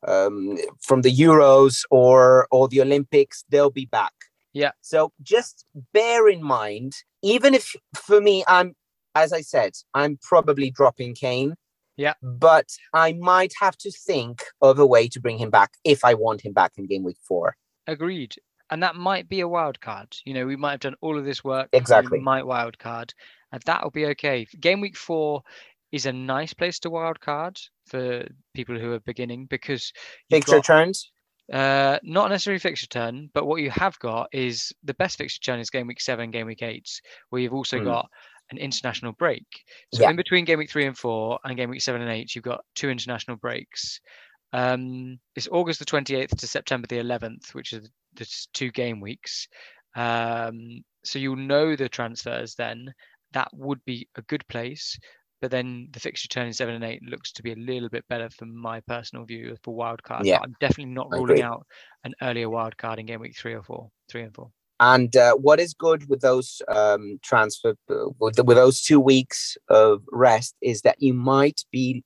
um, from the Euros or or the Olympics, they'll be back. Yeah. So just bear in mind, even if for me, I'm as I said, I'm probably dropping Kane. Yeah. But I might have to think of a way to bring him back if I want him back in game week four. Agreed. And that might be a wild card. You know, we might have done all of this work. Exactly. We might wild card, and that'll be okay. Game week four is a nice place to wild card for people who are beginning because Fixture got, turns. uh, not necessarily fixture turn, but what you have got is the best fixture turn is game week seven, game week eight, where you've also Hmm. got an international break. So Yeah. in between game week three and four and game week seven and eight, you've got two international breaks. Um, it's August the 28th to September the 11th, which is the two game weeks. Um, so you'll know the transfers then. That would be a good place. But then the fixture turn in seven and eight looks to be a little bit better from my personal view for wild card. Yeah, But I'm definitely not ruling out an earlier wildcard in game week three or four, three and four. And uh, what is good with those um, transfer with, with those two weeks of rest is that you might be.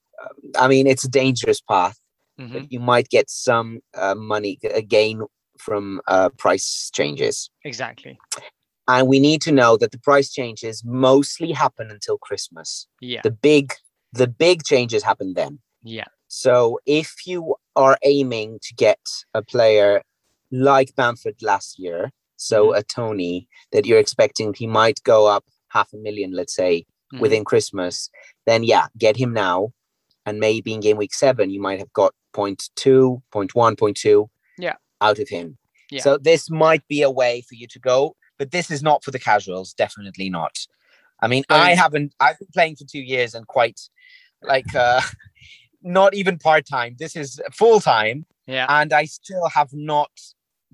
I mean, it's a dangerous path, hmm but you might get some uh, money a gain from uh, price changes. Exactly. And we need to know that the price changes mostly happen until Christmas. Yeah. The big, the big changes happen then. Yeah. So if you are aiming to get a player like Bamford last year, so Mhm. a Toney that you're expecting he might go up half a million, let's say, Mhm. within Christmas, then yeah, get him now. And maybe in game week seven, you might have got point two, point one, point two Yeah. out of him. Yeah. So this might be a way for you to go, but this is not for the casuals, definitely not. I mean, So- I haven't I've been playing for two years and quite like uh not even part-time. This is full-time Yeah. and I still have not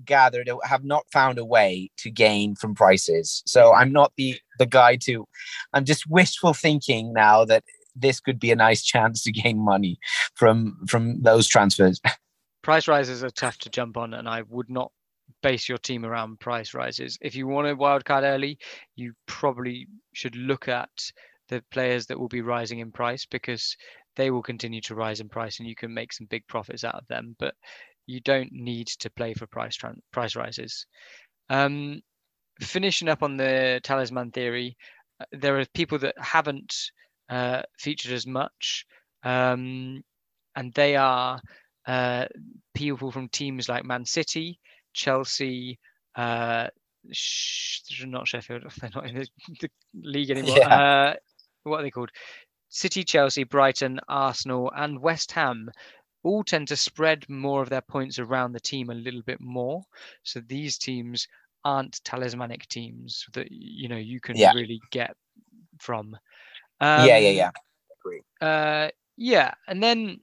gathered or have not found a way to gain from prices. So I'm not the the guy to I'm just wishful thinking now that this could be a nice chance to gain money from from those transfers. price rises are tough to jump on, and I would not base your team around price rises. If you want a wild card early, you probably should look at the players that will be rising in price because they will continue to rise in price, and you can make some big profits out of them. But you don't need to play for price tran- price rises. Um, finishing up on the talisman theory, uh, there are people that haven't uh, featured as much, um, and they are uh, people from teams like Man City, Chelsea, uh, sh- not Sheffield, they're not in the, the league anymore. Yeah. Uh, what are they called? City, Chelsea, Brighton, Arsenal, and West Ham all tend to spread more of their points around the team a little bit more. So these teams aren't talismanic teams that you know you can Yeah. really get from. yeah, yeah, Um, yeah. Agree. uh, yeah, and then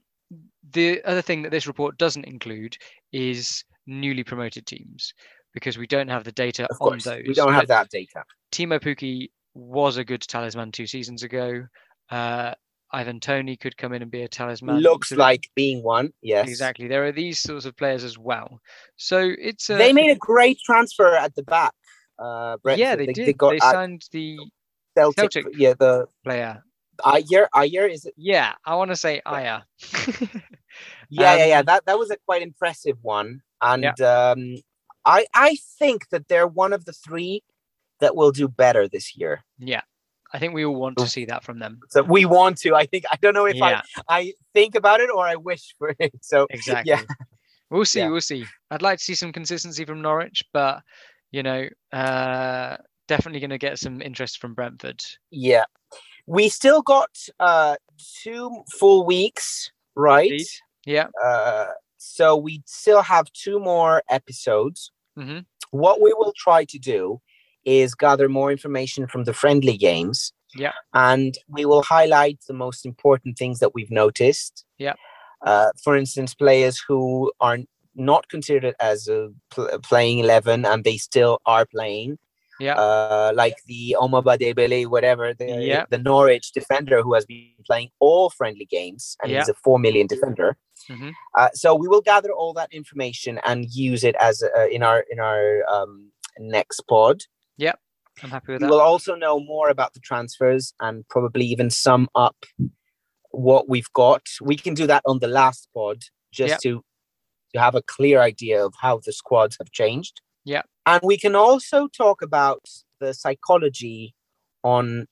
the other thing that this report doesn't include is newly promoted teams because we don't have the data Of on those. We don't have that data. Teemu Pukki was a good talisman two seasons ago. Uh, Ivan Toney could come in and be a talisman. Looks like being one. Yes. exactly. There are these sorts of players as well. So it's They made a great transfer at the back. Uh, Brentford. yeah, they, did. They, got at signed the Celtic. Celtic. Yeah, the player. Ajer. Ajer is it? Yeah, I want to say Aya. Yeah, yeah, yeah. Um, That that was a quite impressive one, and um, I I think that they're one of the three that will do better this year. yeah, I think we all want to see that from them. So we want to. I think I don't know if yeah, I I think about it or I wish for it. So exactly. yeah. We'll see. Yeah. We'll see. I'd like to see some consistency from Norwich, but you know, uh, definitely going to get some interest from Brentford. yeah, we still got uh two full weeks, right? Indeed. Yeah. Uh, so we still have two more episodes. hmm What we will try to do is gather more information from the friendly games Yeah. And we will highlight the most important things that we've noticed. Yeah. Uh, for instance, players who are not considered as a pl- playing 11 and they still are playing. Yeah. Uh, like the Omabade Bele, whatever, the, Yeah. the Norwich defender who has been playing all friendly games and he's a 4 million defender. Mhm. Uh, so we will gather all that information and use it as uh, in our in our um, next pod. I'm happy with that. We'll also know more about the transfers and probably even sum up what we've got. We can do that on the last pod just Yep. to to have a clear idea of how the squads have changed. Yep. And we can also talk about the psychology on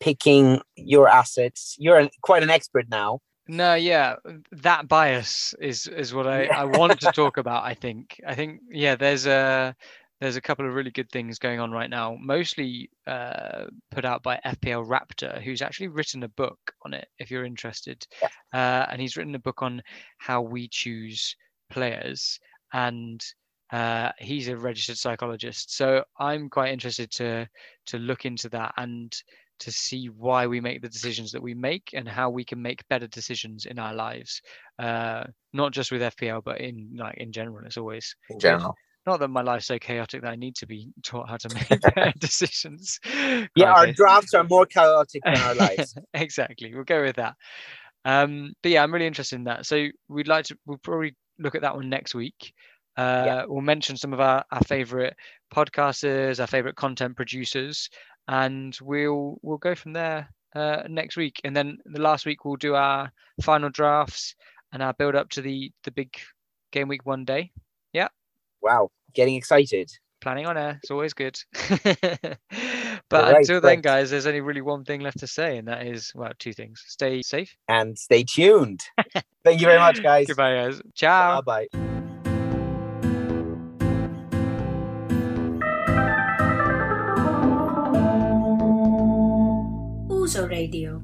picking your assets. You're an, quite an expert now. No, yeah, that bias is is what I, I want to talk about. I think I think yeah, there's a there's a couple of really good things going on right now, mostly uh, put out by FPL Raptor, who's actually written a book on it. If you're interested, uh, and he's written a book on how we choose players, and uh, he's a registered psychologist. So I'm quite interested to to look into that and to see why we make the decisions that we make and how we can make better decisions in our lives uh not just with fpl but in like in general as always In general. Not that my life's so chaotic that i need to be taught how to make decisions. Yeah, our drafts are more chaotic than our lives. exactly we'll go with that. Um but yeah i'm really interested in that. So we'd like to we'll probably look at that one next week. Uh Yeah. we'll mention some of our, our favorite podcasters our favorite content producers and we'll we'll go from there uh next week. And then the last week we'll do our final drafts and our build up to the the big game week one day. Yeah. Wow, getting excited. planning on air it's always good but Right, until then right. guys there's only really one thing left to say and that is well two things stay safe And stay tuned. Thank you very much, guys. goodbye guys ciao Bye bye. Uso Radio.